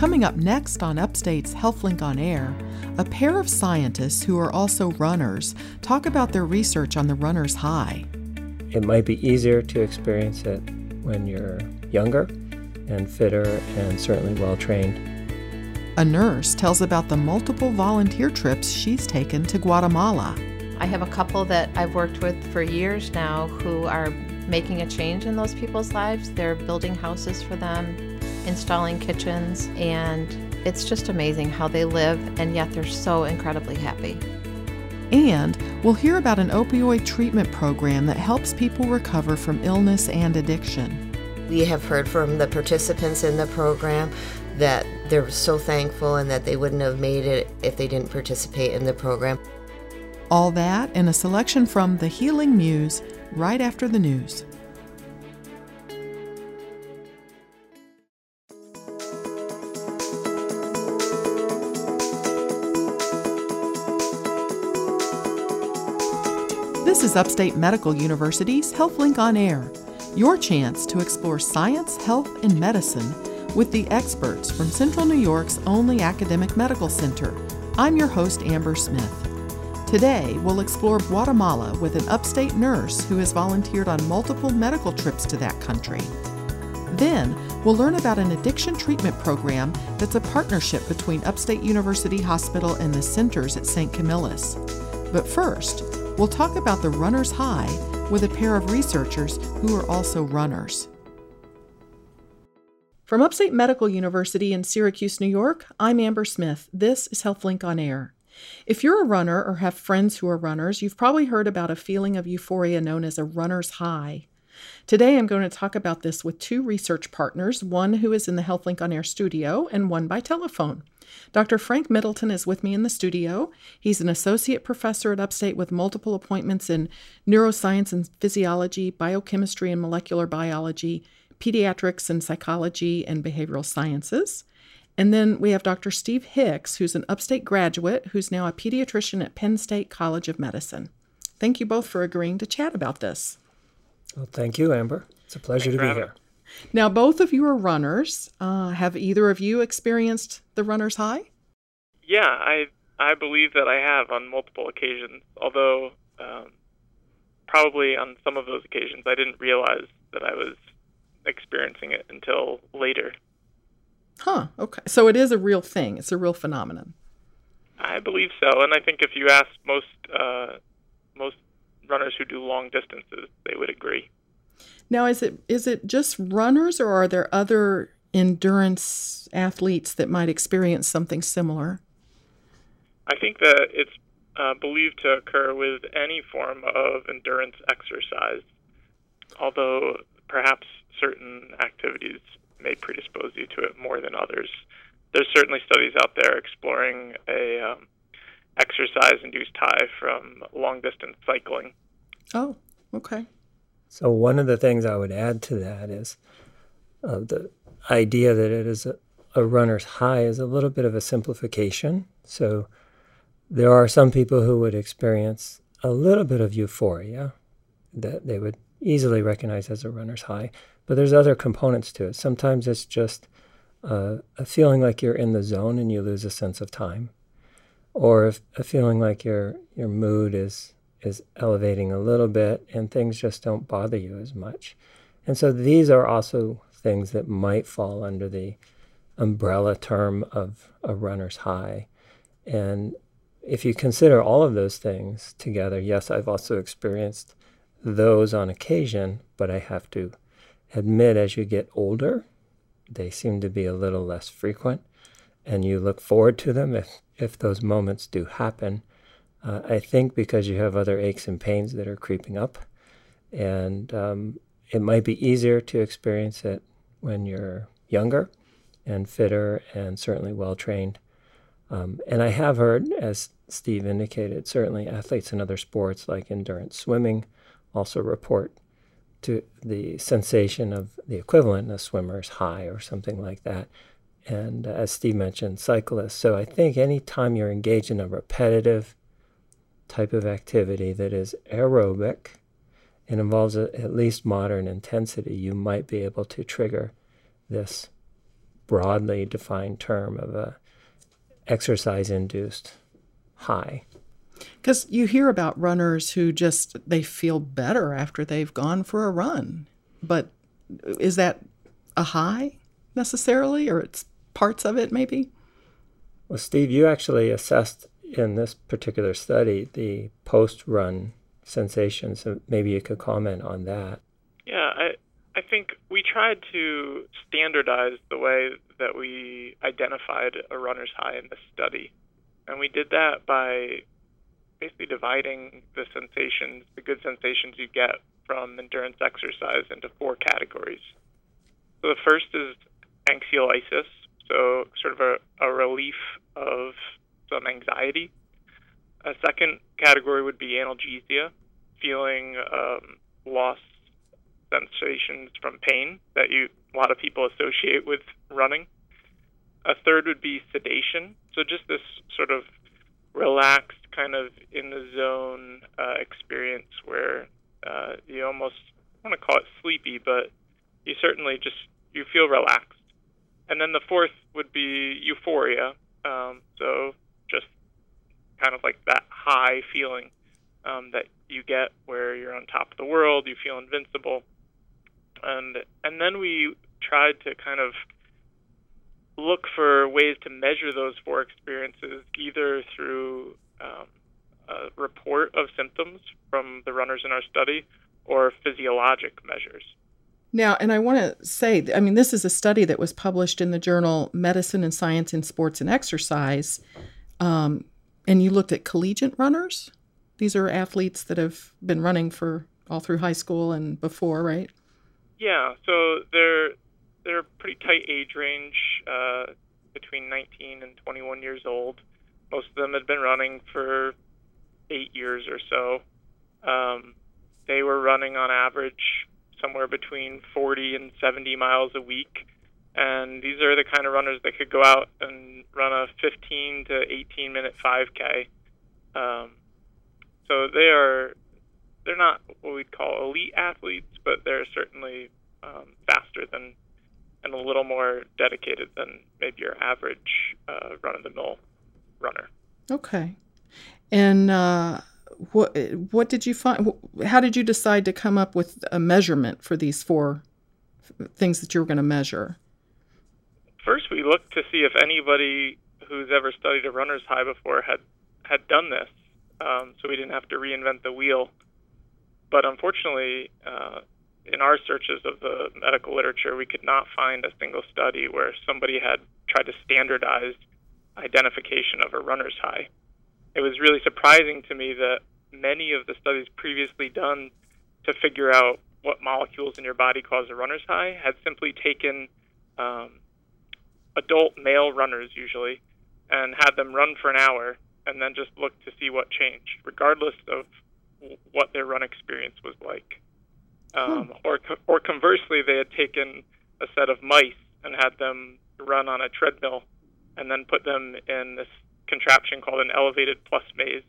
Coming up next on Upstate's HealthLink on Air, a pair of scientists who are also runners talk about their research on the runner's high. It might be easier to experience it when you're younger and fitter and certainly well trained. A nurse tells about the multiple volunteer trips she's taken to Guatemala. I have a couple that I've worked with for years now who are making a change in those people's lives. They're building houses for them, installing kitchens, and it's just amazing how they live, and yet they're so incredibly happy. And we'll hear about an opioid treatment program that helps people recover from illness and addiction. We have heard from the participants in the program that they're so thankful and that they wouldn't have made it if they didn't participate in the program. All that and a selection from The Healing Muse right after the news. Is Upstate Medical University's HealthLink on Air, your chance to explore science, health, and medicine with the experts from Central New York's only academic medical center. I'm your host, Amber Smith. Today, we'll explore Guatemala with an upstate nurse who has volunteered on multiple medical trips to that country. Then, we'll learn about an addiction treatment program that's a partnership between Upstate University Hospital and the centers at St. Camillus. But first, We'll talk about the runner's high with a pair of researchers who are also runners. From Upstate Medical University in Syracuse, New York, I'm Amber Smith. This is HealthLink on Air. If you're a runner or have friends who are runners, you've probably heard about a feeling of euphoria known as a runner's high. Today, I'm going to talk about this with two research partners, one who is in the HealthLink on Air studio and one by telephone. Dr. Frank Middleton is with me in the studio. He's an associate professor at Upstate with multiple appointments in neuroscience and physiology, biochemistry and molecular biology, pediatrics and psychology, and behavioral sciences. And then we have Dr. Steve Hicks, who's an Upstate graduate who's now a pediatrician at Penn State College of Medicine. Thank you both for agreeing to chat about this. Well, thank you, Amber. It's a pleasure Thanks to be here. Now, both of you are runners. Uh, have either of you experienced the runner's high? Yeah, I I believe that I have on multiple occasions. Although um, probably on some of those occasions I didn't realize that I was experiencing it until later. Huh. Okay. So it is a real thing. It's a real phenomenon. I believe so, and I think if you ask most uh, most runners who do long distances, they would agree. Now, is it is it just runners, or are there other endurance athletes that might experience something similar? I think that it's uh, believed to occur with any form of endurance exercise, although perhaps certain activities may predispose you to it more than others. There's certainly studies out there exploring a um, exercise-induced high from long-distance cycling. Oh, okay. So, one of the things I would add to that is uh, the idea that it is a, a runner's high is a little bit of a simplification. So, there are some people who would experience a little bit of euphoria that they would easily recognize as a runner's high, but there's other components to it. Sometimes it's just uh, a feeling like you're in the zone and you lose a sense of time, or a feeling like your your mood is is elevating a little bit and things just don't bother you as much. And so these are also things that might fall under the umbrella term of a runner's high. And if you consider all of those things together, yes, I've also experienced those on occasion, but I have to admit as you get older, they seem to be a little less frequent and you look forward to them if, if those moments do happen. Uh, I think because you have other aches and pains that are creeping up, and um, it might be easier to experience it when you're younger and fitter and certainly well trained. Um, and I have heard, as Steve indicated, certainly athletes in other sports like endurance swimming also report to the sensation of the equivalent of swimmer's high or something like that. And uh, as Steve mentioned, cyclists. So I think anytime you're engaged in a repetitive, type of activity that is aerobic and involves a, at least moderate intensity, you might be able to trigger this broadly defined term of a exercise induced high. Because you hear about runners who just they feel better after they've gone for a run, but is that a high necessarily, or it's parts of it maybe? Well, Steve, you actually assessed in this particular study the post-run sensations. So maybe you could comment on that. Yeah, I I think we tried to standardize the way that we identified a runner's high in this study. And we did that by basically dividing the sensations, the good sensations you get from endurance exercise into four categories. So the first is anxiolysis, so sort of a, a relief of some anxiety. A second category would be analgesia, feeling um, loss sensations from pain that you a lot of people associate with running. A third would be sedation, so just this sort of relaxed, kind of in the zone uh, experience where uh, you almost I want to call it sleepy, but you certainly just you feel relaxed. And then the fourth would be euphoria, um, so just kind of like that high feeling um, that you get where you're on top of the world, you feel invincible and and then we tried to kind of look for ways to measure those four experiences, either through um, a report of symptoms from the runners in our study or physiologic measures. Now, and I want to say, I mean, this is a study that was published in the journal Medicine and Science in Sports and Exercise. Um, and you looked at collegiate runners. These are athletes that have been running for all through high school and before, right? Yeah, so they're they're a pretty tight age range, uh, between 19 and 21 years old. Most of them had been running for eight years or so. Um, they were running on average somewhere between 40 and 70 miles a week. And these are the kind of runners that could go out and run a 15 to 18 minute 5K. Um, so they are they're not what we'd call elite athletes, but they're certainly um, faster than and a little more dedicated than maybe your average uh, run of the mill runner. Okay. And uh, what what did you find? How did you decide to come up with a measurement for these four things that you were going to measure? First, we looked to see if anybody who's ever studied a runner's high before had had done this, um, so we didn't have to reinvent the wheel but unfortunately, uh, in our searches of the medical literature, we could not find a single study where somebody had tried to standardize identification of a runner's high. It was really surprising to me that many of the studies previously done to figure out what molecules in your body cause a runner's high had simply taken um, adult male runners, usually, and had them run for an hour and then just look to see what changed, regardless of what their run experience was like. Um, hmm. Or or conversely, they had taken a set of mice and had them run on a treadmill, and then put them in this contraption called an elevated plus maze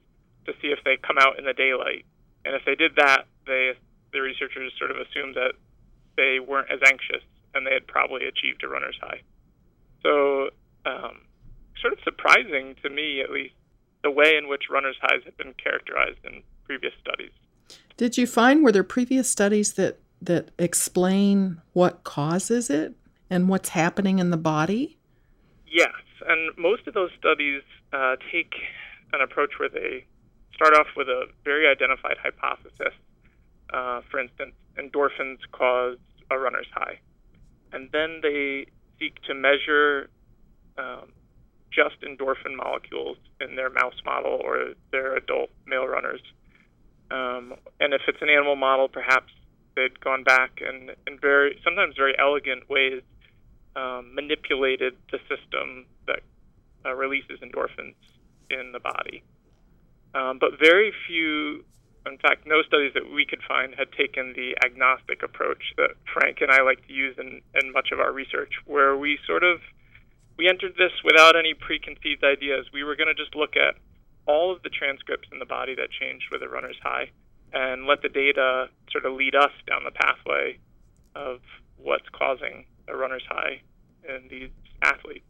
to see if they come out in the daylight. And if they did that, they the researchers sort of assumed that they weren't as anxious and they had probably achieved a runner's high. So, um, sort of surprising to me, at least, the way in which runner's highs have been characterized in previous studies. Did you find were there previous studies that that explain what causes it and what's happening in the body? Yes, and most of those studies uh, take an approach where they start off with a very identified hypothesis. Uh, for instance, endorphins cause a runner's high, and then they seek to measure um, just endorphin molecules in their mouse model or their adult male runners um, and if it's an animal model, perhaps they'd gone back and in very sometimes very elegant ways um, manipulated the system that uh, releases endorphins in the body. Um, but very few, in fact, no studies that we could find had taken the agnostic approach that Frank and I like to use in, in much of our research, where we sort of we entered this without any preconceived ideas. We were going to just look at all of the transcripts in the body that changed with a runner's high and let the data sort of lead us down the pathway of what's causing a runner's high in these athletes.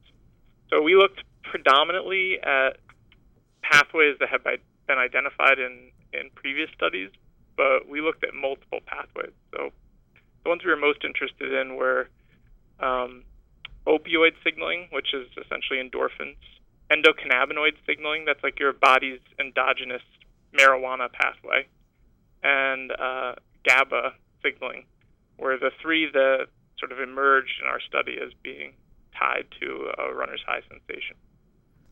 So we looked predominantly at pathways that have been identified in, in previous studies, but we looked at multiple pathways. So the ones we were most interested in were um, opioid signaling, which is essentially endorphins, endocannabinoid signaling, that's like your body's endogenous marijuana pathway, and uh, GABA signaling, were the three that sort of emerged in our study as being tied to a runner's high sensation.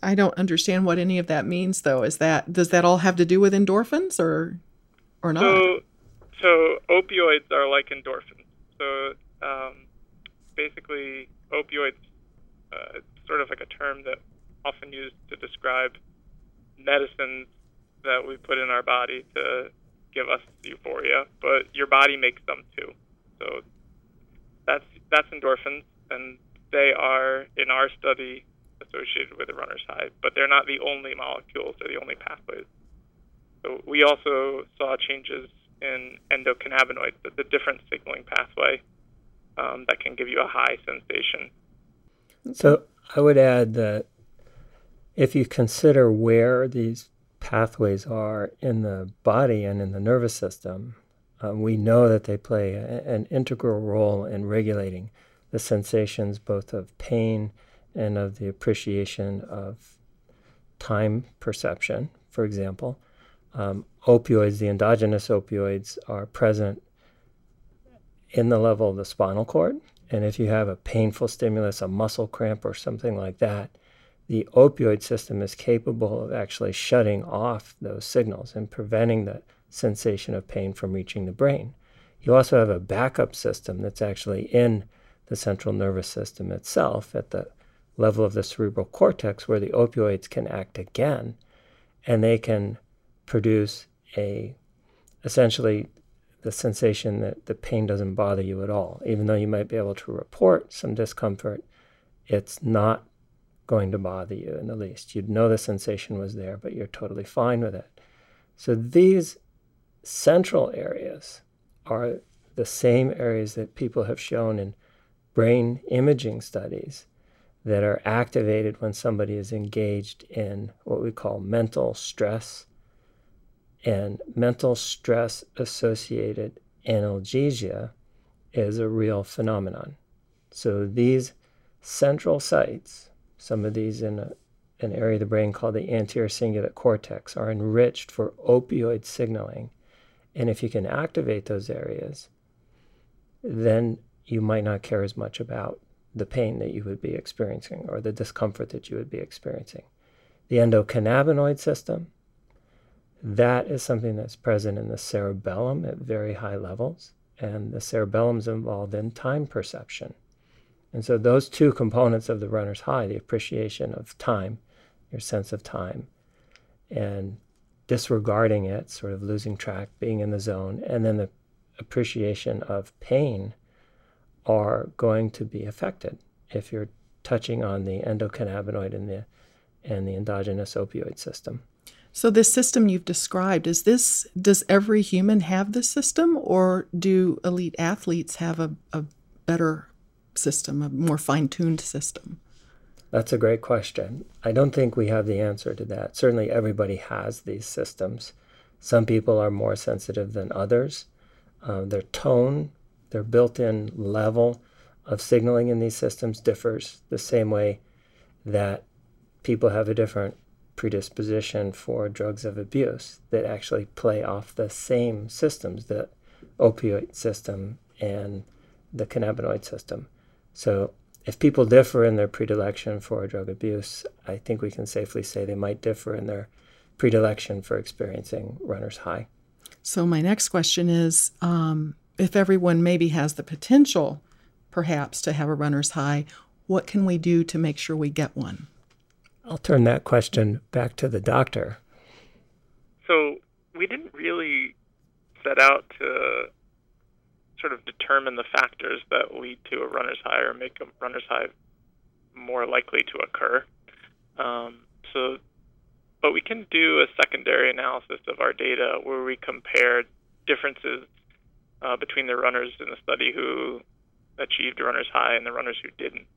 I don't understand what any of that means, though. Is that does that all have to do with endorphins, or or not? So, so opioids are like endorphins. So um, basically, opioids, uh, sort of like a term that often used to describe medicines that we put in our body to give us euphoria, but your body makes them too. So that's that's endorphins, and they are in our study associated with the runner's high, but they're not the only molecules or the only pathways. So we also saw changes in endocannabinoids, but the different signaling pathway um, that can give you a high sensation. So I would add that if you consider where these pathways are in the body and in the nervous system, um, we know that they play a, an integral role in regulating the sensations both of pain and of the appreciation of time perception, for example. Um, opioids, the endogenous opioids, are present in the level of the spinal cord. And if you have a painful stimulus, a muscle cramp, or something like that, the opioid system is capable of actually shutting off those signals and preventing the sensation of pain from reaching the brain. You also have a backup system that's actually in the central nervous system itself at the level of the cerebral cortex where the opioids can act again and they can produce a essentially the sensation that the pain doesn't bother you at all. Even though you might be able to report some discomfort, it's not going to bother you in the least. You'd know the sensation was there, but you're totally fine with it. So these central areas are the same areas that people have shown in brain imaging studies that are activated when somebody is engaged in what we call mental stress and mental stress associated analgesia is a real phenomenon. So these central sites, some of these in a, an area of the brain called the anterior cingulate cortex, are enriched for opioid signaling. And if you can activate those areas, then you might not care as much about the pain that you would be experiencing or the discomfort that you would be experiencing. The endocannabinoid system, that is something that's present in the cerebellum at very high levels, and the cerebellum is involved in time perception. And so, those two components of the runner's high the appreciation of time, your sense of time, and disregarding it, sort of losing track, being in the zone, and then the appreciation of pain are going to be affected if you're touching on the endocannabinoid and the, and the endogenous opioid system. So this system you've described is this does every human have this system or do elite athletes have a, a better system, a more fine-tuned system? That's a great question. I don't think we have the answer to that. Certainly everybody has these systems. Some people are more sensitive than others. Uh, their tone, their built-in level of signaling in these systems differs the same way that people have a different predisposition for drugs of abuse that actually play off the same systems, the opioid system and the cannabinoid system. So if people differ in their predilection for drug abuse, I think we can safely say they might differ in their predilection for experiencing runner's high. So my next question is um, if everyone maybe has the potential, perhaps, to have a runner's high, what can we do to make sure we get one? I'll turn that question back to the doctor. So we didn't really set out to sort of determine the factors that lead to a runner's high or make a runner's high more likely to occur. Um, so, but we can do a secondary analysis of our data where we compare differences uh, between the runners in the study who achieved a runner's high and the runners who didn't.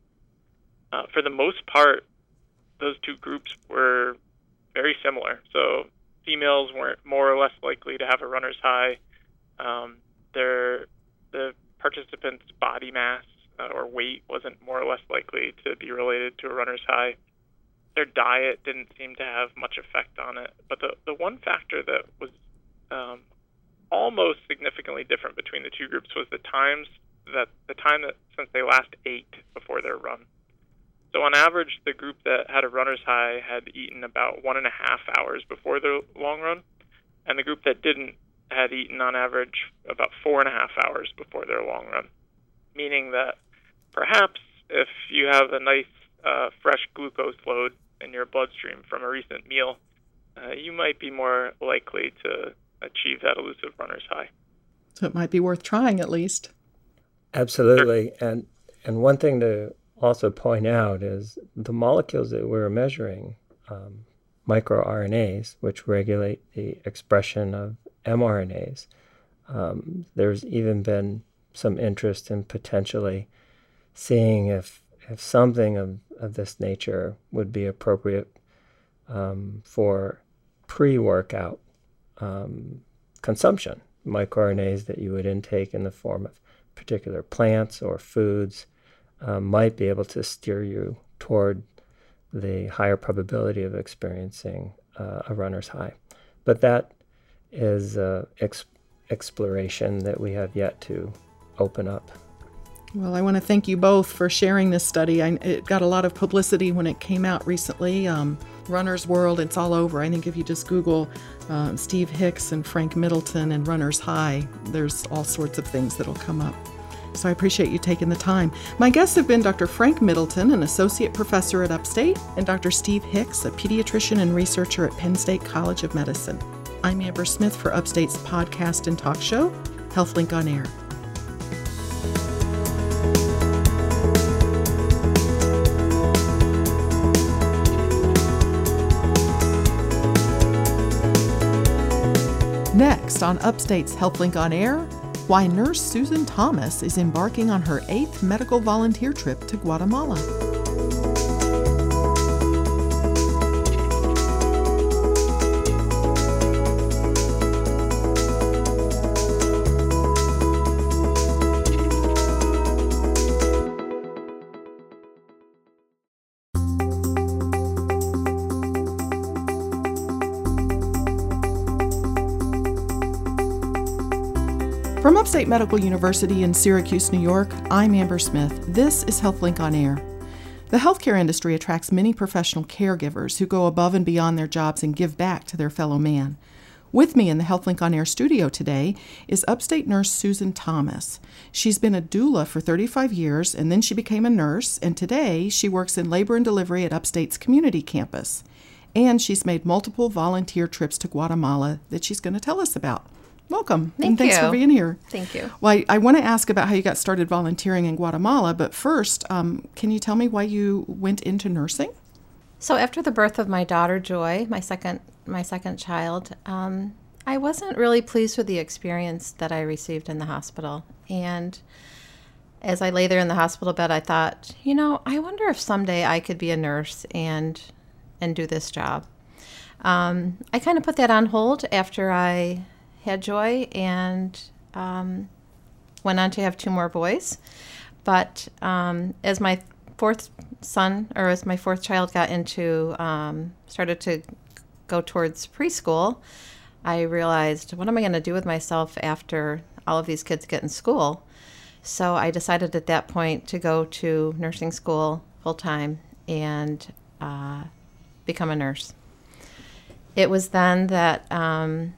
uh, for the most part, those two groups were very similar. So females weren't more or less likely to have a runner's high. Um, their the participants' body mass uh, or weight wasn't more or less likely to be related to a runner's high. Their diet didn't seem to have much effect on it. But the, the one factor that was um, almost significantly different between the two groups was the times that the time that since they last ate before their run. So on average, the group that had a runner's high had eaten about one and a half hours before their long run, and the group that didn't had eaten on average about four and a half hours before their long run. Meaning that perhaps if you have a nice uh, fresh glucose load in your bloodstream from a recent meal, uh, you might be more likely to achieve that elusive runner's high. So it might be worth trying at least. Absolutely, and and one thing to also point out is the molecules that we're measuring, um, microRNAs, which regulate the expression of mRNAs. Um, there's even been some interest in potentially seeing if if something of, of this nature would be appropriate um, for pre-workout um, consumption, microRNAs that you would intake in the form of particular plants or foods um, might be able to steer you toward the higher probability of experiencing uh, a runner's high. But that is uh, ex- exploration that we have yet to open up. Well, I want to thank you both for sharing this study. I, it got a lot of publicity when it came out recently. Um, Runner's World, it's all over. I think if you just Google uh, Steve Hicks and Frank Middleton and Runner's High, there's all sorts of things that'll come up. So I appreciate you taking the time. My guests have been Dr. Frank Middleton, an associate professor at Upstate, and Dr. Steve Hicks, a pediatrician and researcher at Penn State College of Medicine. I'm Amber Smith for Upstate's podcast and talk show, HealthLink on Air. Next on Upstate's HealthLink on Air, why nurse Susan Thomas is embarking on her eighth medical volunteer trip to Guatemala. Upstate Medical University in Syracuse, New York, I'm Amber Smith. This is HealthLink on Air. The healthcare industry attracts many professional caregivers who go above and beyond their jobs and give back to their fellow man. With me in the HealthLink on Air studio today is upstate nurse Susan Thomas. She's been a doula for 35 years and then she became a nurse, and today she works in labor and delivery at Upstate's community campus. And she's made multiple volunteer trips to Guatemala that she's going to tell us about. Welcome. Thank and thanks you. for being here. Thank you. Well, I, I want to ask about how you got started volunteering in Guatemala, but first, um, can you tell me why you went into nursing? So after the birth of my daughter Joy, my second my second child, um, I wasn't really pleased with the experience that I received in the hospital. And as I lay there in the hospital bed, I thought, you know, I wonder if someday I could be a nurse and and do this job. Um, I kind of put that on hold after I had Joy and um, went on to have two more boys. But um, as my fourth son, or as my fourth child got into, um, started to go towards preschool, I realized, what am I going to do with myself after all of these kids get in school? So I decided at that point to go to nursing school full time and uh, become a nurse. It was then that um,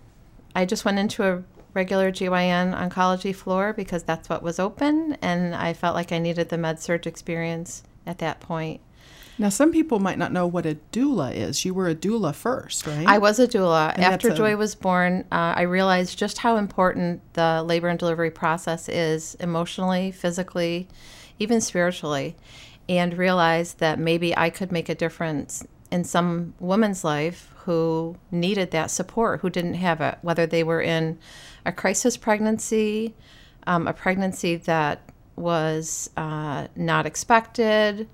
I just went into a regular GYN oncology floor because that's what was open, and I felt like I needed the med surg experience at that point. Now, some people might not know what a doula is. You were a doula first, right? I was a doula. And After that's a- Joy was born, uh, I realized just how important the labor and delivery process is emotionally, physically, even spiritually, and realized that maybe I could make a difference in some woman's life who needed that support, who didn't have it, whether they were in a crisis pregnancy, um, a pregnancy that was uh, not expected,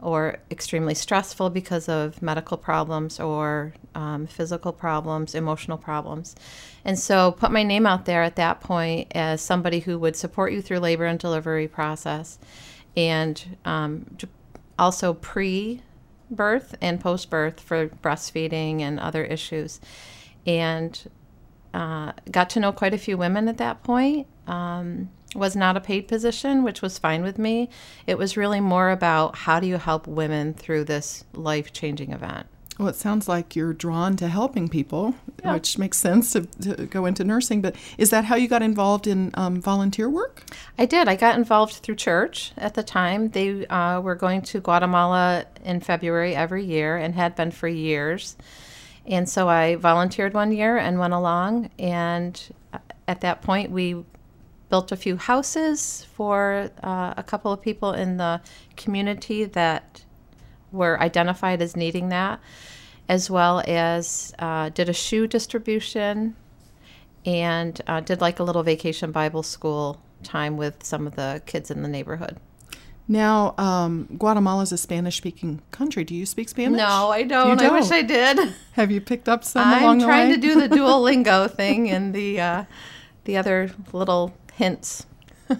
or extremely stressful because of medical problems or um, physical problems, emotional problems. And so put my name out there at that point as somebody who would support you through labor and delivery process and um, also pre birth and post birth for breastfeeding and other issues. And uh, got to know quite a few women at that point. Um, was not a paid position, which was fine with me. It was really more about how do you help women through this life changing event. Well, it sounds like you're drawn to helping people, Yeah. which makes sense to, to go into nursing. But is that how you got involved in um, volunteer work? I did. I got involved through church at the time. They uh, were going to Guatemala in February every year and had been for years. And so I volunteered one year and went along. And uh, at that point, we built a few houses for uh, a couple of people in the community that were identified as needing that, as well as uh, did a shoe distribution and uh, did like a little vacation Bible school time with some of the kids in the neighborhood. Now, um, Guatemala is a Spanish speaking country. Do you speak Spanish? No, I don't. You I wish? I did. Have you picked up some along the way? I'm trying to do the Duolingo thing and the uh, the other little hints.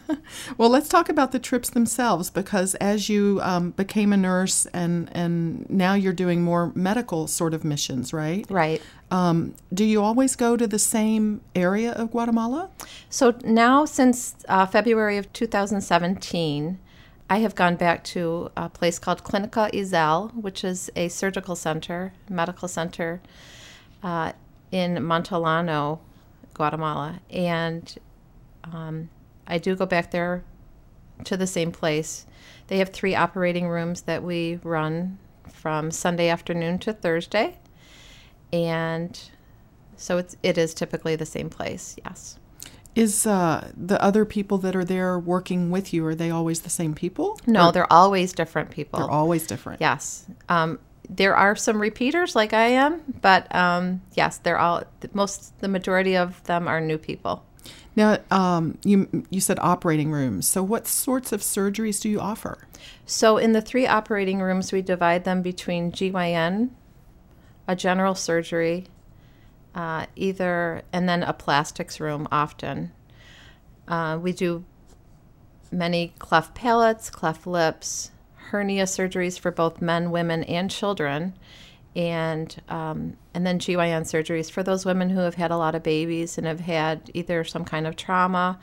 Well, let's talk about the trips themselves because as you um, became a nurse and, and now you're doing more medical sort of missions, right? Right. Um, do you always go to the same area of Guatemala? So now, since uh, February of 2017, I have gone back to a place called Clinica Ezell, which is a surgical center, medical center uh, in Montellano, Guatemala. And um, I do go back there to the same place. They have three operating rooms that we run from Sunday afternoon to Thursday. And so it's, it is typically the same place, yes. Is uh, the other people that are there working with you, are they always the same people? No, Or they're always different people. they're always different. Yes. Um, there are some repeaters like I am, but um, yes, they're all most the majority of them are new people. Now, um, you you said operating rooms. So, what sorts of surgeries do you offer? So in the three operating rooms, we divide them between GYN, a general surgery, uh, either, and then a plastics room often. Uh, we do many cleft palates, cleft lips, hernia surgeries for both men, women, and children, and um, and then GYN surgeries for those women who have had a lot of babies and have had either some kind of trauma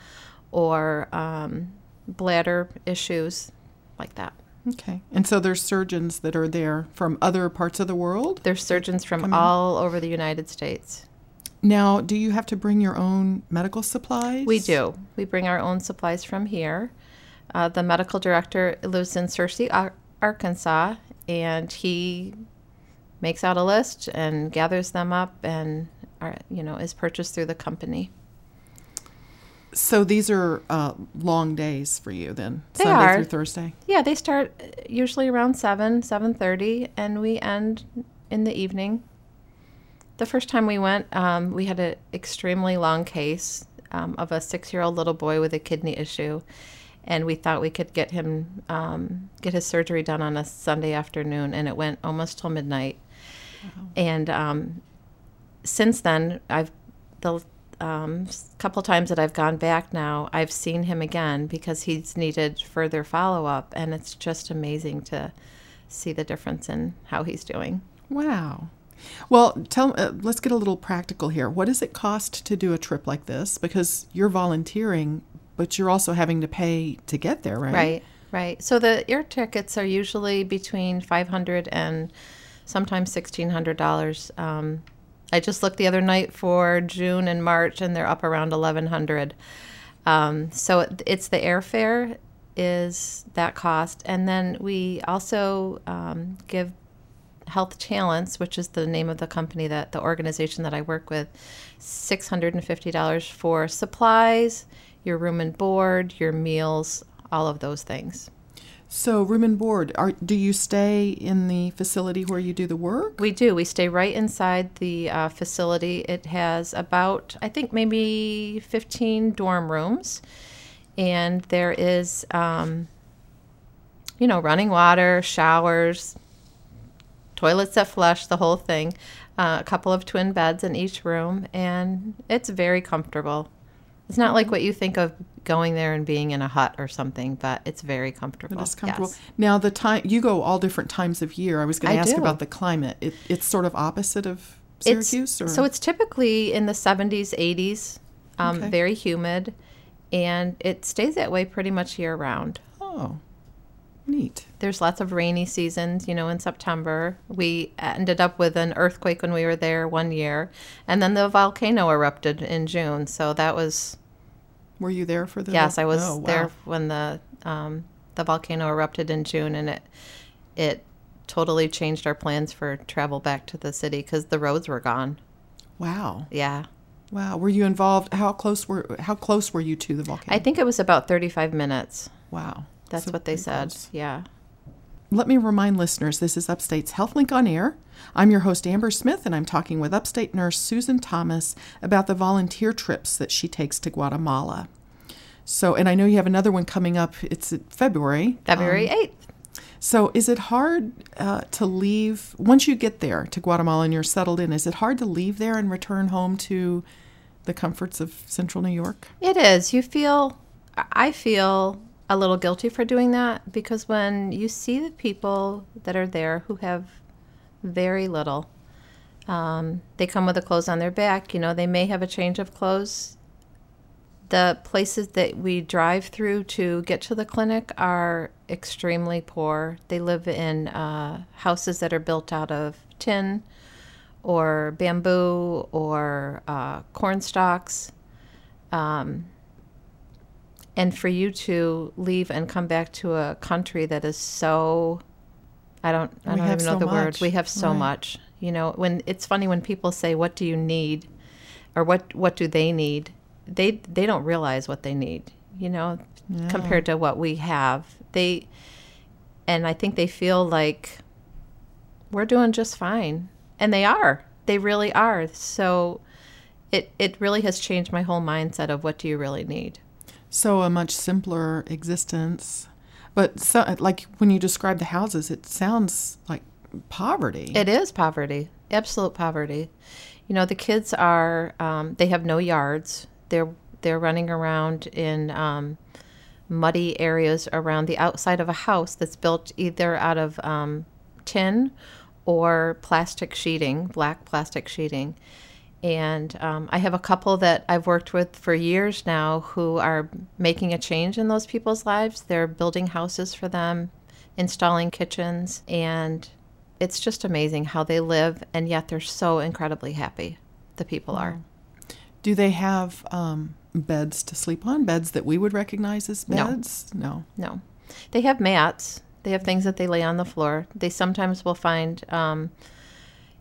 or um, bladder issues like that. Okay. And so there's surgeons that are there from other parts of the world. There's surgeons from Come in. all over the United States. Now, do you have to bring your own medical supplies? We do. We bring our own supplies from here. Uh, the medical director lives in Searcy, Arkansas, and he makes out a list and gathers them up and are, you know is purchased through the company. So these are uh, long days for you then, They Sunday are. through Thursday. Yeah, they start uh, usually around seven, seven thirty, and we end in the evening. The first time we went, um, we had an extremely long case um, of a six-year-old little boy with a kidney issue, and we thought we could get him um, get his surgery done on a Sunday afternoon, and it went almost till midnight. And um, since then, I've the um, couple times that I've gone back now, I've seen him again because he's needed further follow up, and it's just amazing to see the difference in how he's doing. Wow. Well, tell. Uh, let's get a little practical here. What does it cost to do a trip like this? Because you're volunteering, but you're also having to pay to get there, right? Right, right. So the air tickets are usually between five hundred and sometimes sixteen hundred dollars. Um, I just looked the other night for June and March, and they're up around eleven hundred. Um, so it, it's the airfare is that cost, and then we also um, give Health Talents, which is the name of the company that the organization that I work with, six hundred and fifty dollars for supplies, your room and board, your meals, all of those things. So room and board. Are do you stay in the facility where you do the work? We do. We stay right inside the uh, facility. It has about, I think, maybe 15 dorm rooms. And there is um, you know, running water, showers, toilets that flush, the whole thing. Uh, a couple of twin beds in each room, and it's very comfortable. It's not like what you think of going there and being in a hut or something, but it's very comfortable. It is comfortable. Yes. Now the time you go all different times of year. I was going to ask do. about the climate. It, it's sort of opposite of It's- Syracuse, or So it's typically in the 70s, 80s, um, Okay. very humid, and it stays that way pretty much year round. oh, neat. There's lots of rainy seasons, you know, in September. We ended up with an earthquake when we were there one year, and then the volcano erupted in June. So that was, Were you there for the? yes, I was oh, wow. there when the um, the volcano erupted in June, and it it totally changed our plans for travel back to the city because the roads were gone. Wow, Yeah. wow. Were you involved? How close were How close were you to the volcano? I think it was about 35 minutes. wow, That's So what they said. close. Yeah. Let me remind listeners this is Upstate's HealthLink on Air. I'm your host, Amber Smith, and I'm talking with Upstate nurse Susan Thomas about the volunteer trips that she takes to Guatemala. So, and I know you have another one coming up. It's February. February Um, 8th. so, is it hard uh, to leave once you get there to Guatemala and you're settled in? Is it hard to leave there and return home to the comforts of Central New York? It is. You feel, I feel a little guilty for doing that because when you see the people that are there who have very little, um, they come with the clothes on their back, you know, they may have a change of clothes. The places that we drive through to get to the clinic are extremely poor. They live in uh, houses that are built out of tin or bamboo or uh, corn stalks. Um, and for you to leave and come back to a country that is so I don't I We don't even know so the word. much, We have so right. much. You know, when it's funny when people say what do you need or what what do they need? They they don't realize what they need, you know, compared to what we have. They and I think they feel like we're doing just fine. And they are. They really are. So it it really has changed my whole mindset of what do you really need. So, a much simpler existence. But, so, like, when you describe the houses, it sounds like poverty. It is poverty, absolute poverty. You know, the kids are um, they have no yards. They're they're running around in um, muddy areas around the outside of a house that's built either out of um, tin or plastic sheeting, black plastic sheeting. And um, I have a couple that I've worked with for years now who are making a change in those people's lives. They're building houses for them, installing kitchens, and it's just amazing how they live, and yet they're so incredibly happy. The people are. Do they have um, beds to sleep on? Beds that we would recognize as No. beds? No. No. They have mats. They have things that they lay on the floor. They sometimes will find, um,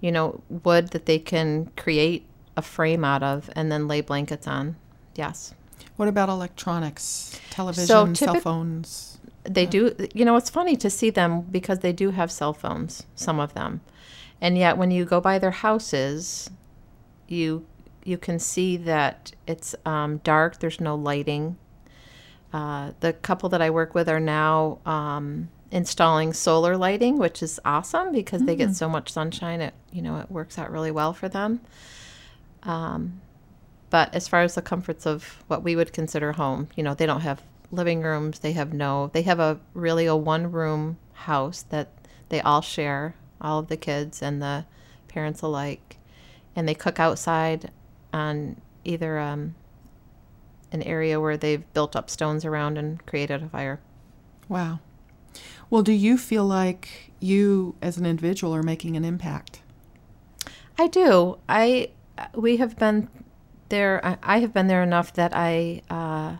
you know, wood that they can create a frame out of and then lay blankets on. Yes. What about electronics? Television, So cell phones? They do, you know, it's funny to see them because they do have cell phones, some of them. And yet when you go by their houses, you you can see that it's um, dark, there's no lighting. Uh, the couple that I work with are now um, installing solar lighting, which is awesome because they get so much sunshine. It you know it works out really well for them. Um, but as far as the comforts of what we would consider home, you know, they don't have living rooms. They have no. They have a really a one room house that they all share, all of the kids and the parents alike, and they cook outside on either um, an area where they've built up stones around and created a fire. Wow. Well, do you feel like you as an individual are making an impact? I do. I we have been there. I, I have been there enough that I uh,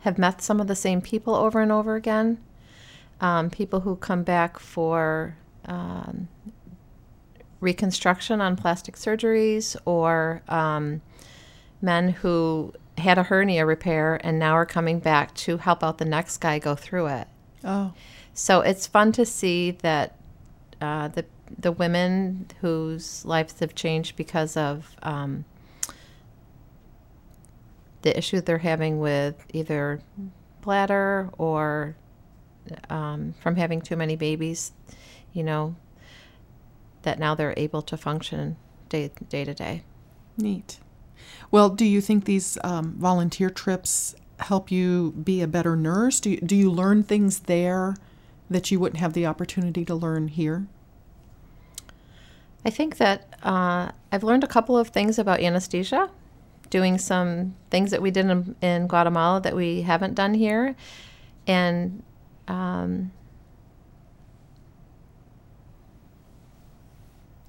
have met some of the same people over and over again. Um, people who come back for um, reconstruction on plastic surgeries, or um, men who had a hernia repair and now are coming back to help out the next guy go through it. Oh, So it's fun to see that uh, the the women whose lives have changed because of um, the issue they're having with either bladder or um, from having too many babies, you know, that now they're able to function day, day to day. Neat. Well, do you think these um, volunteer trips help you be a better nurse? Do you, do you learn things there that you wouldn't have the opportunity to learn here? I think that uh, I've learned a couple of things about anesthesia, doing some things that we did in, in Guatemala that we haven't done here. And um,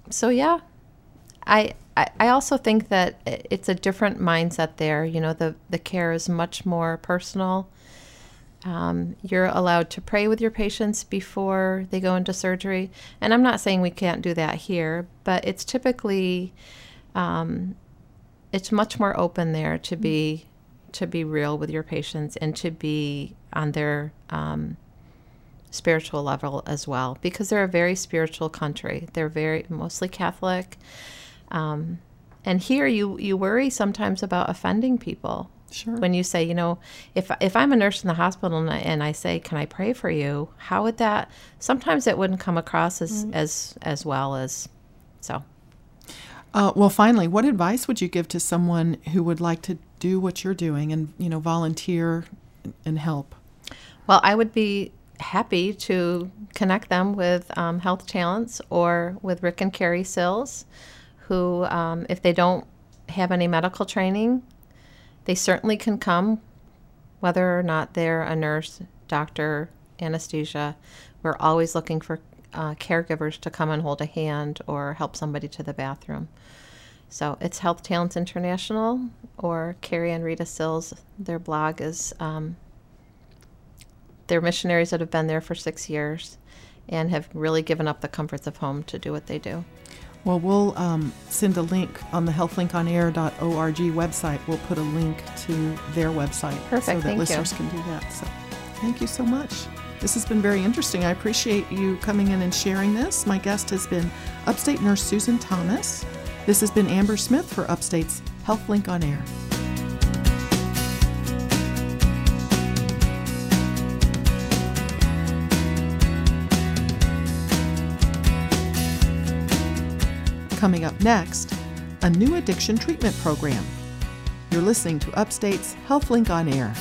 so, yeah, I, I also think that it's a different mindset there. You know, the, the care is much more personal. Um, you're allowed to pray with your patients before they go into surgery. And I'm not saying we can't do that here, but it's typically, um, it's much more open there to be to be real with your patients and to be on their um, spiritual level as well because they're a very spiritual country. They're very mostly catholic. Um, and here you you worry sometimes about offending people Sure. when you say, you know, if if I'm a nurse in the hospital and I, and I say, "Can I pray for you?" How would that? Sometimes it wouldn't come across as as as well as so. Uh, well, finally, what advice would you give to someone who would like to do what you're doing and you know volunteer and help? Well, I would be happy to connect them with um, Health Talents or with Rick and Carrie Sills, who, um, if they don't have any medical training, they certainly can come, whether or not they're a nurse, doctor, anesthesia. We're always looking for uh, caregivers to come and hold a hand or help somebody to the bathroom. So it's Health Talents International or Carrie and Rita Sills. Their blog is, um, they're missionaries that have been there for six years and have really given up the comforts of home to do what they do. Well, we'll um, send a link on the healthlinkonair.org website. We'll put a link to their website Perfect, so that thank you. listeners can do that. So, thank you so much. This has been very interesting. I appreciate you coming in and sharing this. My guest has been Upstate nurse Susan Thomas. This has been Amber Smith for Upstate's HealthLink on Air. Coming up next, a new addiction treatment program. You're listening to Upstate's HealthLink on Air.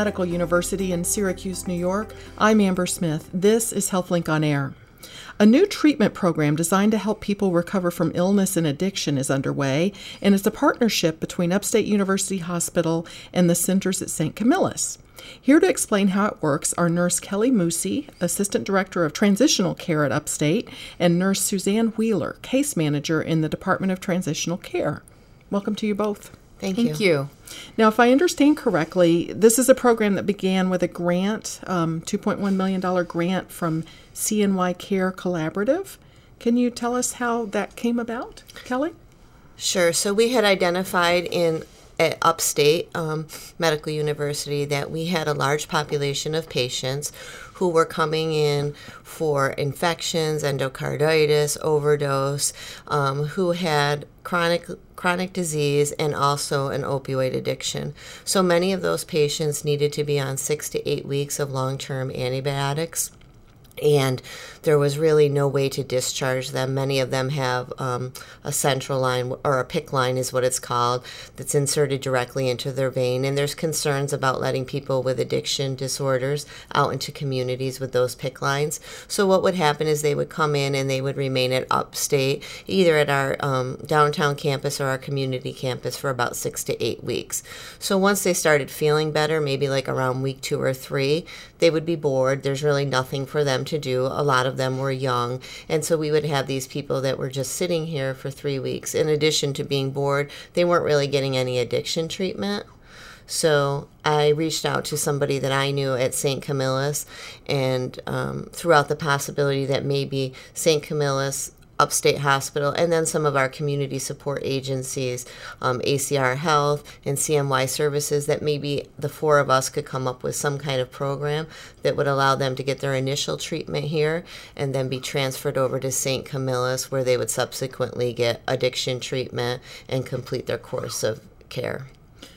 Medical University in Syracuse, New York, I'm Amber Smith. This is HealthLink on Air. A new treatment program designed to help people recover from illness and addiction is underway, and it's a partnership between Upstate University Hospital and the Centers at St. Camillus. Here to explain how it works are Nurse Kelly Mussi, Assistant Director of Transitional Care at Upstate, and Nurse Suzanne Wheeler, Case Manager in the Department of Transitional Care. Welcome to you both. Thank, Thank you. you. Now, if I understand correctly, this is a program that began with a grant, um, $2.1 million grant from CNY Care Collaborative. Can you tell us how that came about, Kelly? Sure. So we had identified in at Upstate um, Medical University that we had a large population of patients who were coming in for infections, endocarditis, overdose, um, who had chronic chronic disease and also an opioid addiction. So many of those patients needed to be on six to eight weeks of long-term antibiotics and there was really no way to discharge them. Many of them have um, a central line, or a PICC line is what it's called, that's inserted directly into their vein. And there's concerns about letting people with addiction disorders out into communities with those PICC lines. So what would happen is they would come in and they would remain at upstate, either at our um, downtown campus or our community campus for about six to eight weeks. So once they started feeling better, maybe like around week two or three, they would be bored. There's really nothing for them to do. A lot of them were young. And so we would have these people that were just sitting here for three weeks. In addition to being bored, they weren't really getting any addiction treatment. So I reached out to somebody that I knew at St. Camillus and um, threw out the possibility that maybe St. Camillus Upstate Hospital, and then some of our community support agencies, um, ACR Health and CNY Services, that maybe the four of us could come up with some kind of program that would allow them to get their initial treatment here and then be transferred over to St. Camillus, where they would subsequently get addiction treatment and complete their course of care.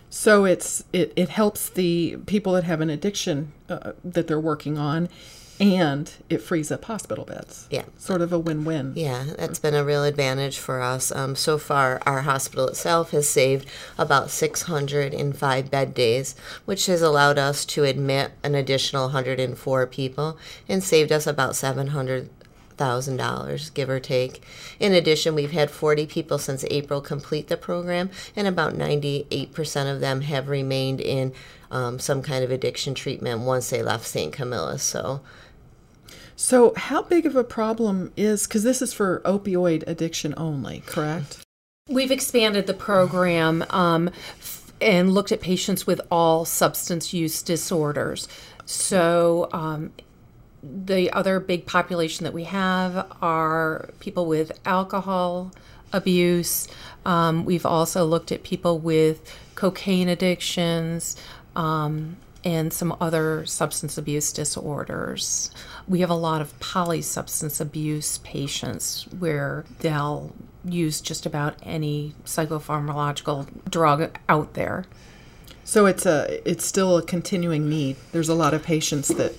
So it's it, it helps the people that have an addiction uh, that they're working on, and it frees up hospital beds. Yeah. Sort of a win-win. Yeah, that's been a real advantage for us. Um, so far, our hospital itself has saved about 605 bed days, which has allowed us to admit an additional 104 people and saved us about 700 thousand dollars, give or take. In addition, we've had 40 people since April complete the program, and about 98% of them have remained in um, some kind of addiction treatment once they left St. Camillus. So, So how big of a problem is because this is for opioid addiction only, correct? We've expanded the program um, f- and looked at patients with all substance use disorders. So, um, the other big population that we have are people with alcohol abuse. Um, we've also looked at people with cocaine addictions um, and some other substance abuse disorders. We have a lot of polysubstance abuse patients where they'll use just about any psychopharmacological drug out there. So it's a it's still a continuing need. There's a lot of patients that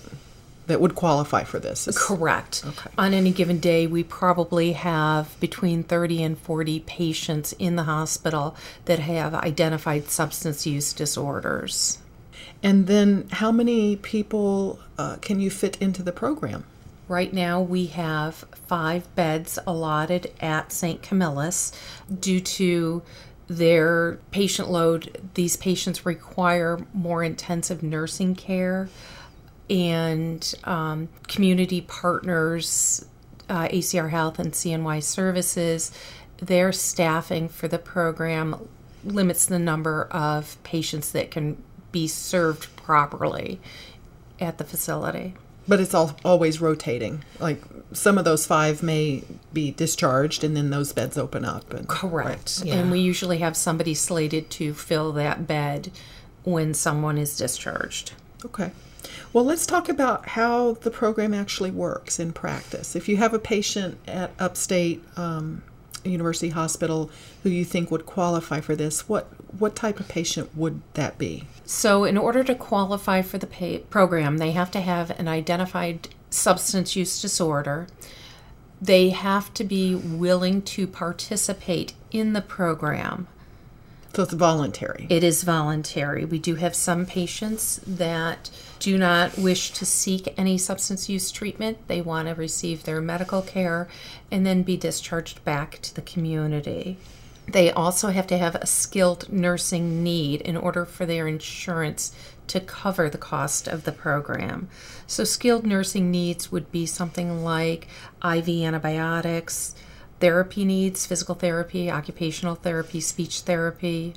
that would qualify for this. Is- Correct. Okay. On any given day, we probably have between 30 and 40 patients in the hospital that have identified substance use disorders. And then how many people uh, can you fit into the program? Right now, we have five beds allotted at St. Camillus. Due to their patient load, these patients require more intensive nursing care, and um, community partners, uh, ACR Health and CNY Services, their staffing for the program limits the number of patients that can be served properly at the facility. But it's all always rotating. Like some of those five may be discharged, and then those beds open up. And, Correct. Yeah. And we usually have somebody slated to fill that bed when someone is discharged. Okay. Well, let's talk about how the program actually works in practice. If you have a patient at Upstate um, University Hospital who you think would qualify for this, what what type of patient would that be? So, in order to qualify for the pay program, they have to have an identified substance use disorder. They have to be willing to participate in the program. So it's voluntary. It is voluntary. We do have some patients that do not wish to seek any substance use treatment. They want to receive their medical care and then be discharged back to the community. They also have to have a skilled nursing need in order for their insurance to cover the cost of the program. So, skilled nursing needs would be something like IV antibiotics, therapy needs, physical therapy, occupational therapy, speech therapy.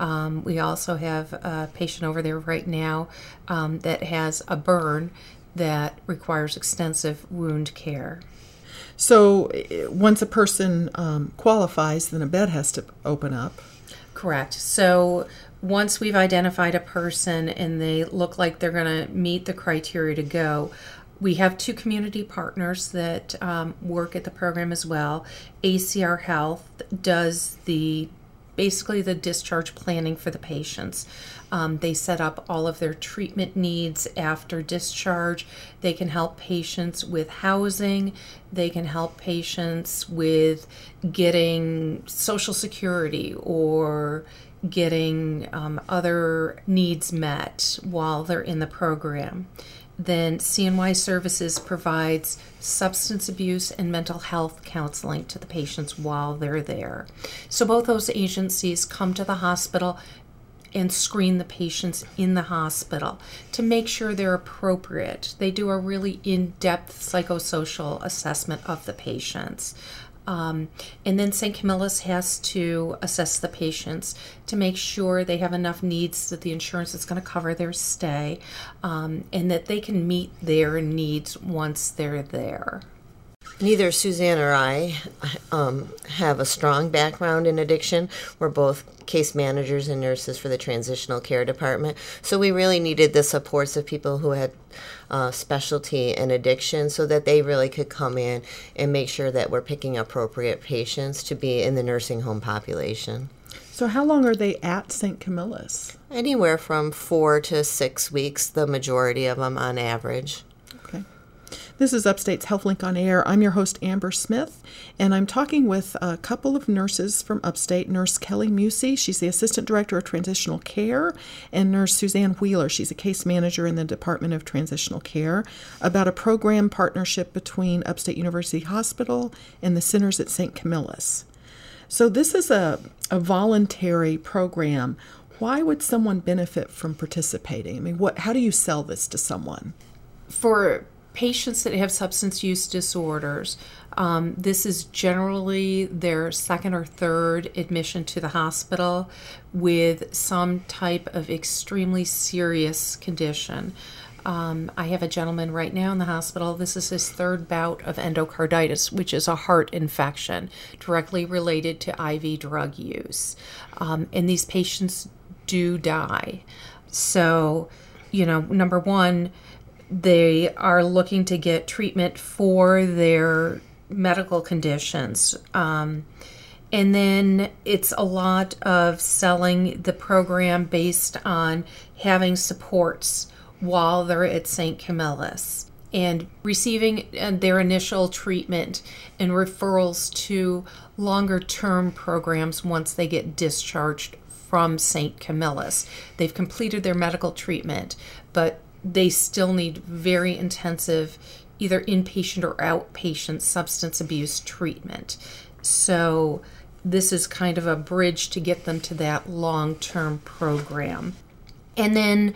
Um, we also have a patient over there right now um, that has a burn that requires extensive wound care. So eh, once a person um, qualifies, then a bed has to open up. Correct. So once we've identified a person and they look like they're going to meet the criteria to go, we have two community partners that um, work at the program as well. ACR Health does the basically the discharge planning for the patients. Um, they set up all of their treatment needs after discharge. They can help patients with housing. They can help patients with getting Social Security or getting um, other needs met while they're in the program. Then CNY Services provides substance abuse and mental health counseling to the patients while they're there. So both those agencies come to the hospital and screen the patients in the hospital to make sure they're appropriate. They do a really in depth psychosocial assessment of the patients. Um, and then St. Camillus has to assess the patients to make sure they have enough needs that the insurance is going to cover their stay um, and that they can meet their needs once they're there. Neither Suzanne or I um, have a strong background in addiction. We're both case managers and nurses for the transitional care department. So we really needed the supports of people who had uh, specialty in addiction so that they really could come in and make sure that we're picking appropriate patients to be in the nursing home population. So, how long are they at St. Camillus? Anywhere from four to six weeks, the majority of them on average. This is Upstate's HealthLink on Air. I'm your host, Amber Smith, and I'm talking with a couple of nurses from Upstate Nurse Kelly Mussi, she's the Assistant Director of Transitional Care, and Nurse Suzanne Wheeler, she's a case manager in the Department of Transitional Care, about a program partnership between Upstate University Hospital and the Centers at St. Camillus. So, this is a, a voluntary program. Why would someone benefit from participating? I mean, what, how do you sell this to someone? For patients that have substance use disorders, um, this is generally their second or third admission to the hospital with some type of extremely serious condition. Um, I have a gentleman right now in the hospital. This is his third bout of endocarditis, which is a heart infection directly related to IV drug use. Um, and these patients do die. So, you know, number one, they are looking to get treatment for their medical conditions. Um, and then it's a lot of selling the program based on having supports while they're at St. Camillus and receiving uh, their initial treatment and referrals to longer term programs once they get discharged from St. Camillus. They've completed their medical treatment, but they still need very intensive either inpatient or outpatient substance abuse treatment. So this is kind of a bridge to get them to that long-term program. And then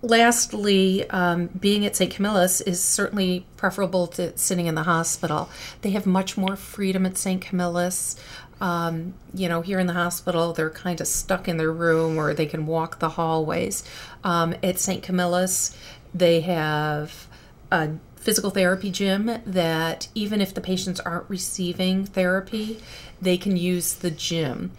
lastly, um, being at St. Camillus is certainly preferable to sitting in the hospital. They have much more freedom at St. Camillus. Um, you know, here in the hospital, they're kind of stuck in their room or they can walk the hallways. Um, at St. Camillus, they have a physical therapy gym that even if the patients aren't receiving therapy, they can use the gym.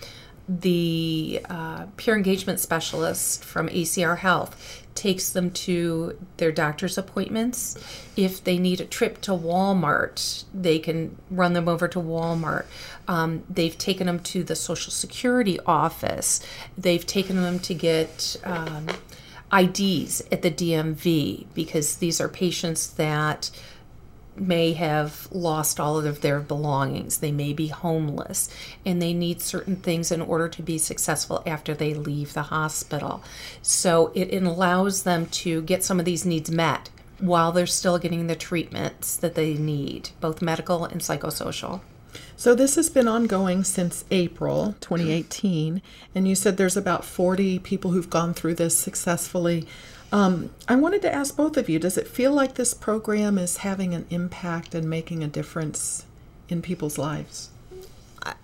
The uh, peer engagement specialist from ACR Health takes them to their doctor's appointments. If they need a trip to Walmart, they can run them over to Walmart. Um, they've taken them to the Social Security office. They've taken them to get um, IDs at the DMV because these are patients that may have lost all of their belongings. They may be homeless and they need certain things in order to be successful after they leave the hospital. So it allows them to get some of these needs met while they're still getting the treatments that they need, both medical and psychosocial. So this has been ongoing since April 2018, and you said there's about 40 people who've gone through this successfully. Um, I wanted to ask both of you does it feel like this program is having an impact and making a difference in people's lives?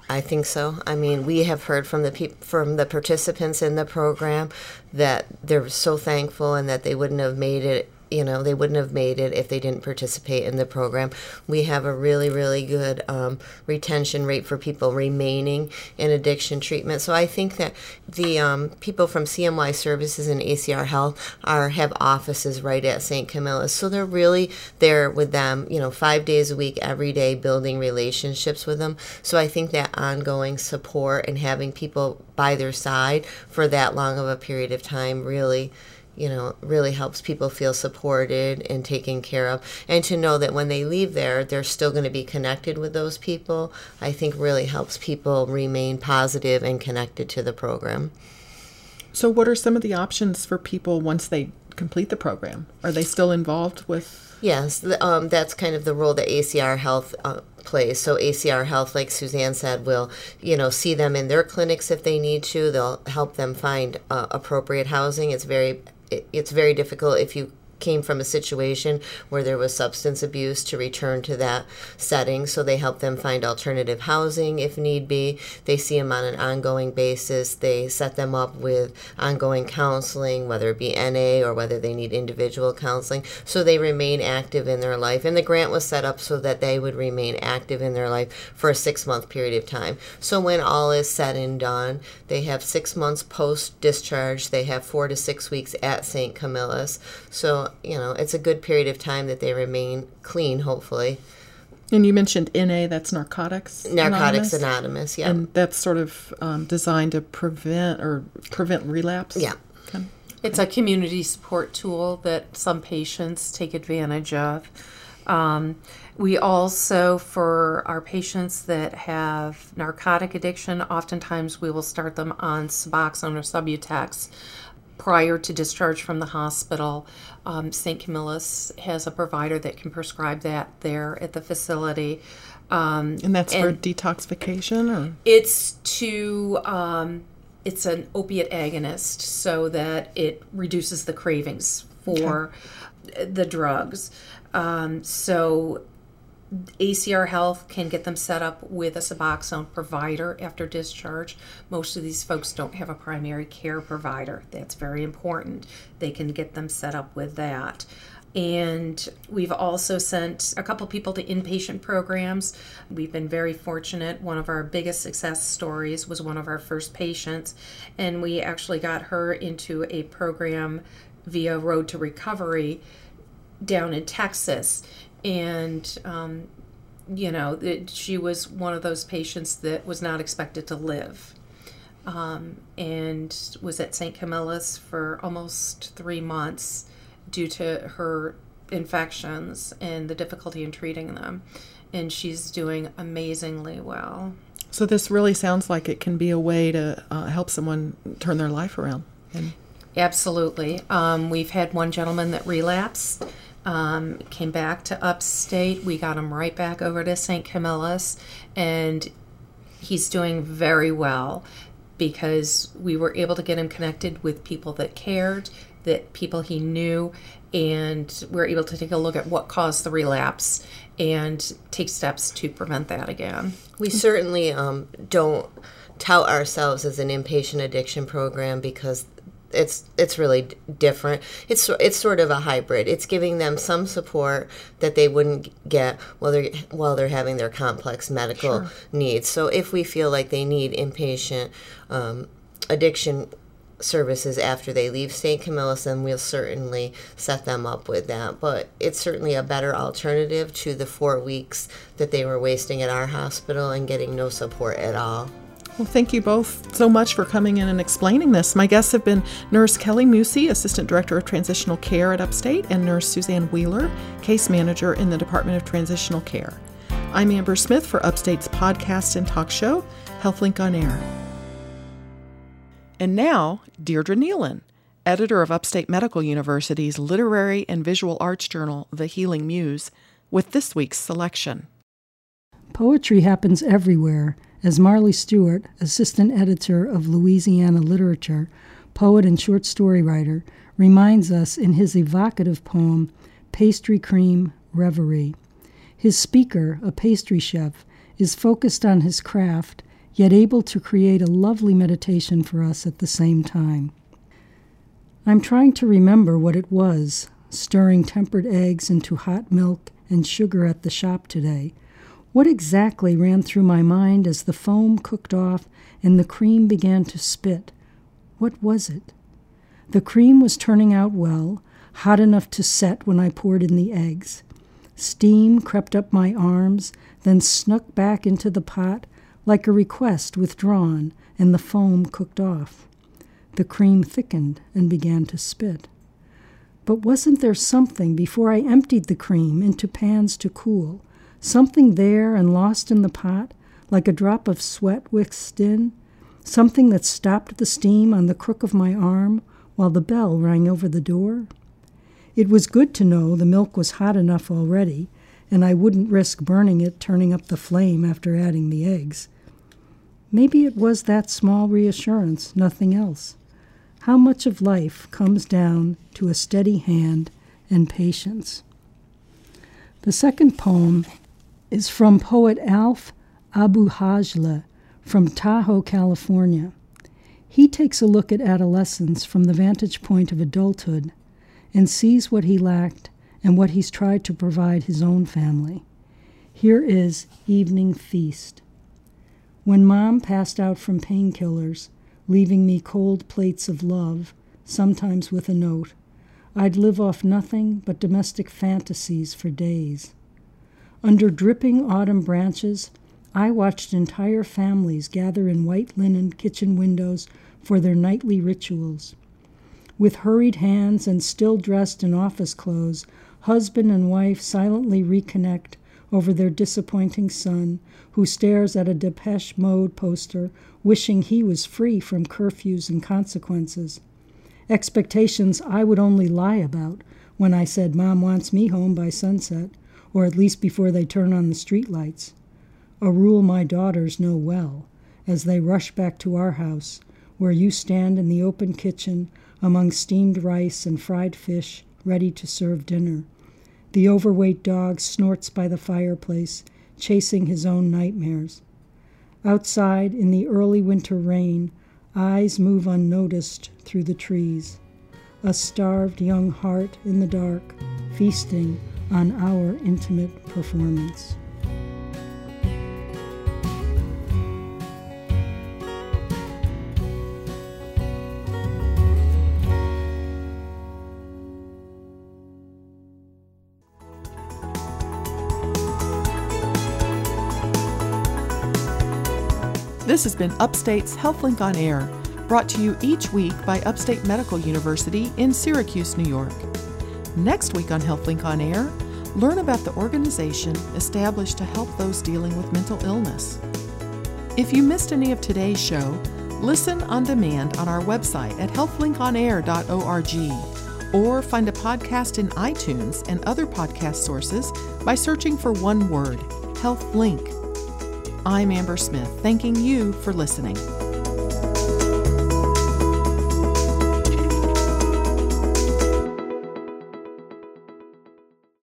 I think so. I mean, we have heard from the peop- from the participants in the program that they're so thankful and that they wouldn't have made it you know they wouldn't have made it if they didn't participate in the program. We have a really really good um, retention rate for people remaining in addiction treatment. So i think that the um, people from cny services and acr health are have offices right at st camillus so they're really there with them you know five days a week every day building relationships with them. So i think that ongoing support and having people by their side for that long of a period of time really you know, really helps people feel supported and taken care of. And to know that when they leave there, they're still going to be connected with those people, I think really helps people remain positive and connected to the program. So, what are some of the options for people once they complete the program? Are they still involved with? Yes, um, that's kind of the role that ACR Health uh, plays. So ACR Health, like Suzanne said, will you know see them in their clinics if they need to. They'll help them find uh, appropriate housing. It's very it's very difficult if you came from a situation where there was substance abuse to return to that setting. So they help them find alternative housing if need be. They see them on an ongoing basis. They set them up with ongoing counseling, whether it be NA or whether they need individual counseling. So they remain active in their life. And the grant was set up so that they would remain active in their life for a six month period of time. So when all is said and done, they have six months post discharge, they have four to six weeks at St. Camillus. So, you know, it's a good period of time that they remain clean, hopefully. And you mentioned NA, that's Narcotics Narcotics Anonymous, yeah. And that's sort of um, designed to prevent or prevent relapse? Yeah. Okay. It's a community support tool that some patients take advantage of. Um, we also, for our patients that have narcotic addiction, oftentimes we will start them on Suboxone or Subutex prior to discharge from the hospital. Um, St. Camillus has a provider that can prescribe that there at the facility. Um, And that's for detoxification or? it's to um, it's an opiate agonist so that it reduces the cravings for the drugs. Um, so ACR Health can get them set up with a Suboxone provider after discharge. Most of these folks don't have a primary care provider. That's very important. They can get them set up with that. And we've also sent a couple people to inpatient programs. We've been very fortunate. One of our biggest success stories was one of our first patients, and we actually got her into a program via Road to Recovery down in Texas. And, um, you know, it, she was one of those patients that was not expected to live. Um, and was at St. Camillus for almost three months due to her infections and the difficulty in treating them. And she's doing amazingly well. So this really sounds like it can be a way to uh, help someone turn their life around. And Absolutely. Um, we've had one gentleman that relapsed, um, came back to upstate. We got him right back over to St. Camillus, and he's doing very well because we were able to get him connected with people that cared, that people he knew, and we are able to take a look at what caused the relapse and take steps to prevent that again. We certainly um, don't tout ourselves as an inpatient addiction program because it's it's really different. It's it's sort of a hybrid. It's giving them some support that they wouldn't get while they're while they're having their complex medical needs. So if we feel like they need inpatient um, addiction services after they leave St. Camillus, then we'll certainly set them up with that. But it's certainly a better alternative to the four weeks that they were wasting at our hospital and getting no support at all. Well, thank you both so much for coming in and explaining this. My guests have been Nurse Kelly Mussi, Assistant Director of Transitional Care at Upstate, and Nurse Suzanne Wheeler, Case Manager in the Department of Transitional Care. I'm Amber Smith for Upstate's podcast and talk show, HealthLink on Air. And now, Deirdre Neilen, editor of Upstate Medical University's literary and visual arts journal, The Healing Muse, with this week's selection. Poetry happens everywhere, as Marley Stewart, assistant editor of Louisiana Literature, poet and short story writer, reminds us in his evocative poem, Pastry Cream Reverie. His speaker, a pastry chef, is focused on his craft, yet able to create a lovely meditation for us at the same time. I'm trying to remember what it was, stirring tempered eggs into hot milk and sugar at the shop today. What exactly ran through my mind as the foam cooked off and the cream began to spit? What was it? The cream was turning out well, hot enough to set when I poured in the eggs. Steam crept up my arms, then snuck back into the pot like a request withdrawn, and the foam cooked off. The cream thickened and began to spit. But wasn't there something before I emptied the cream into pans to cool? Something there and lost in the pot, like a drop of sweat whisked in? Something that stopped the steam on the crook of my arm while the bell rang over the door? It was good to know the milk was hot enough already, and I wouldn't risk burning it turning up the flame after adding the eggs. Maybe it was that small reassurance, nothing else. How much of life comes down to a steady hand and patience. The second poem is from poet Alf Abu-Hajla from Tahoe, California. He takes a look at adolescence from the vantage point of adulthood and sees what he lacked and what he's tried to provide his own family. Here is Evening Feast. When mom passed out from painkillers, leaving me cold plates of love, sometimes with a note, I'd live off nothing but domestic fantasies for days. Under dripping autumn branches, I watched entire families gather in white linen kitchen windows for their nightly rituals. With hurried hands and still dressed in office clothes, husband and wife silently reconnect over their disappointing son, who stares at a Depeche Mode poster, wishing he was free from curfews and consequences. Expectations I would only lie about when I said, Mom wants me home by sunset, or at least before they turn on the street lights. A rule my daughters know well as they rush back to our house, where you stand in the open kitchen among steamed rice and fried fish ready to serve dinner. The overweight dog snorts by the fireplace, chasing his own nightmares. Outside, in the early winter rain, eyes move unnoticed through the trees. A starved young heart in the dark, feasting on our intimate performance. This has been Upstate's HealthLink on Air, brought to you each week by Upstate Medical University in Syracuse, New York. Next week on HealthLink on Air, learn about the organization established to help those dealing with mental illness. If you missed any of today's show, listen on demand on our website at healthlinkonair.org or find a podcast in iTunes and other podcast sources by searching for one word HealthLink. I'm Amber Smith, thanking you for listening.